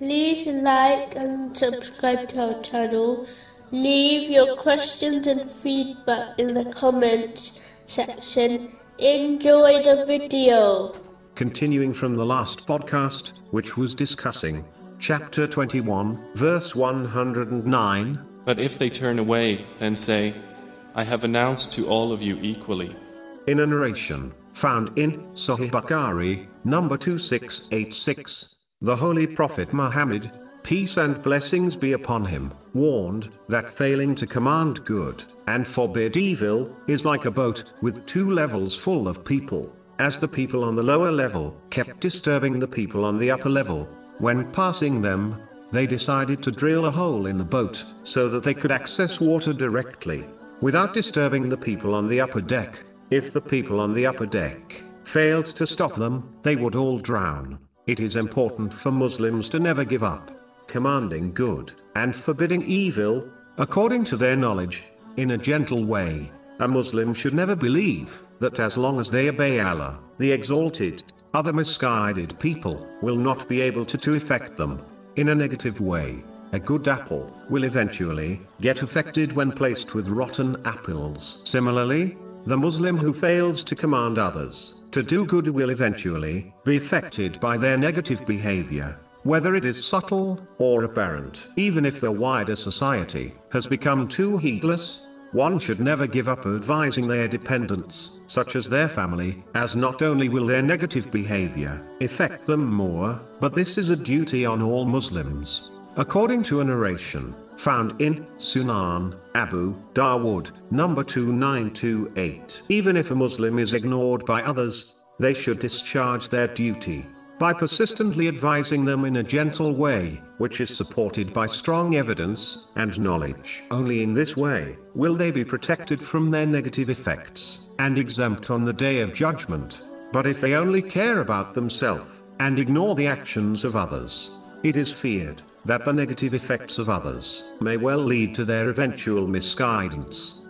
like and subscribe to our channel. Leave your questions and feedback in the comments section. Enjoy the video. Continuing from the last podcast, which was discussing chapter 21, verse 109. But if they turn away and say, I have announced to all of you equally, In a narration found in Sahih Bukhari, number 2686, the Holy Prophet Muhammad, peace and blessings be upon him, warned that failing to command good and forbid evil is like a boat with two levels full of people, as the people on the lower level kept disturbing the people on the upper level. When passing them, they decided to drill a hole in the boat so that they could access water directly without disturbing the people on the upper deck. If the people on the upper deck failed to stop them, they would all drown. It is important for Muslims to never give up, commanding good and forbidding evil, according to their knowledge, in a gentle way. A Muslim should never believe that as long as they obey Allah, the Exalted, other misguided people will not be able to to affect them in a negative way. A good apple will eventually get affected when placed with rotten apples. Similarly, the Muslim who fails to command others to do good will eventually be affected by their negative behavior, whether it is subtle or apparent. Even if the wider society has become too heedless, one should never give up advising their dependents, such as their family, as not only will their negative behavior affect them more, but this is a duty on all Muslims. According to a narration found in Sunan Abu Dawood, number 2928, even if a Muslim is ignored by others, they should discharge their duty by persistently advising them in a gentle way, which is supported by strong evidence and knowledge. Only in this way will they be protected from their negative effects and exempt on the day of judgment. But if they only care about themselves and ignore the actions of others, it is feared that the negative effects of others may well lead to their eventual misguidance.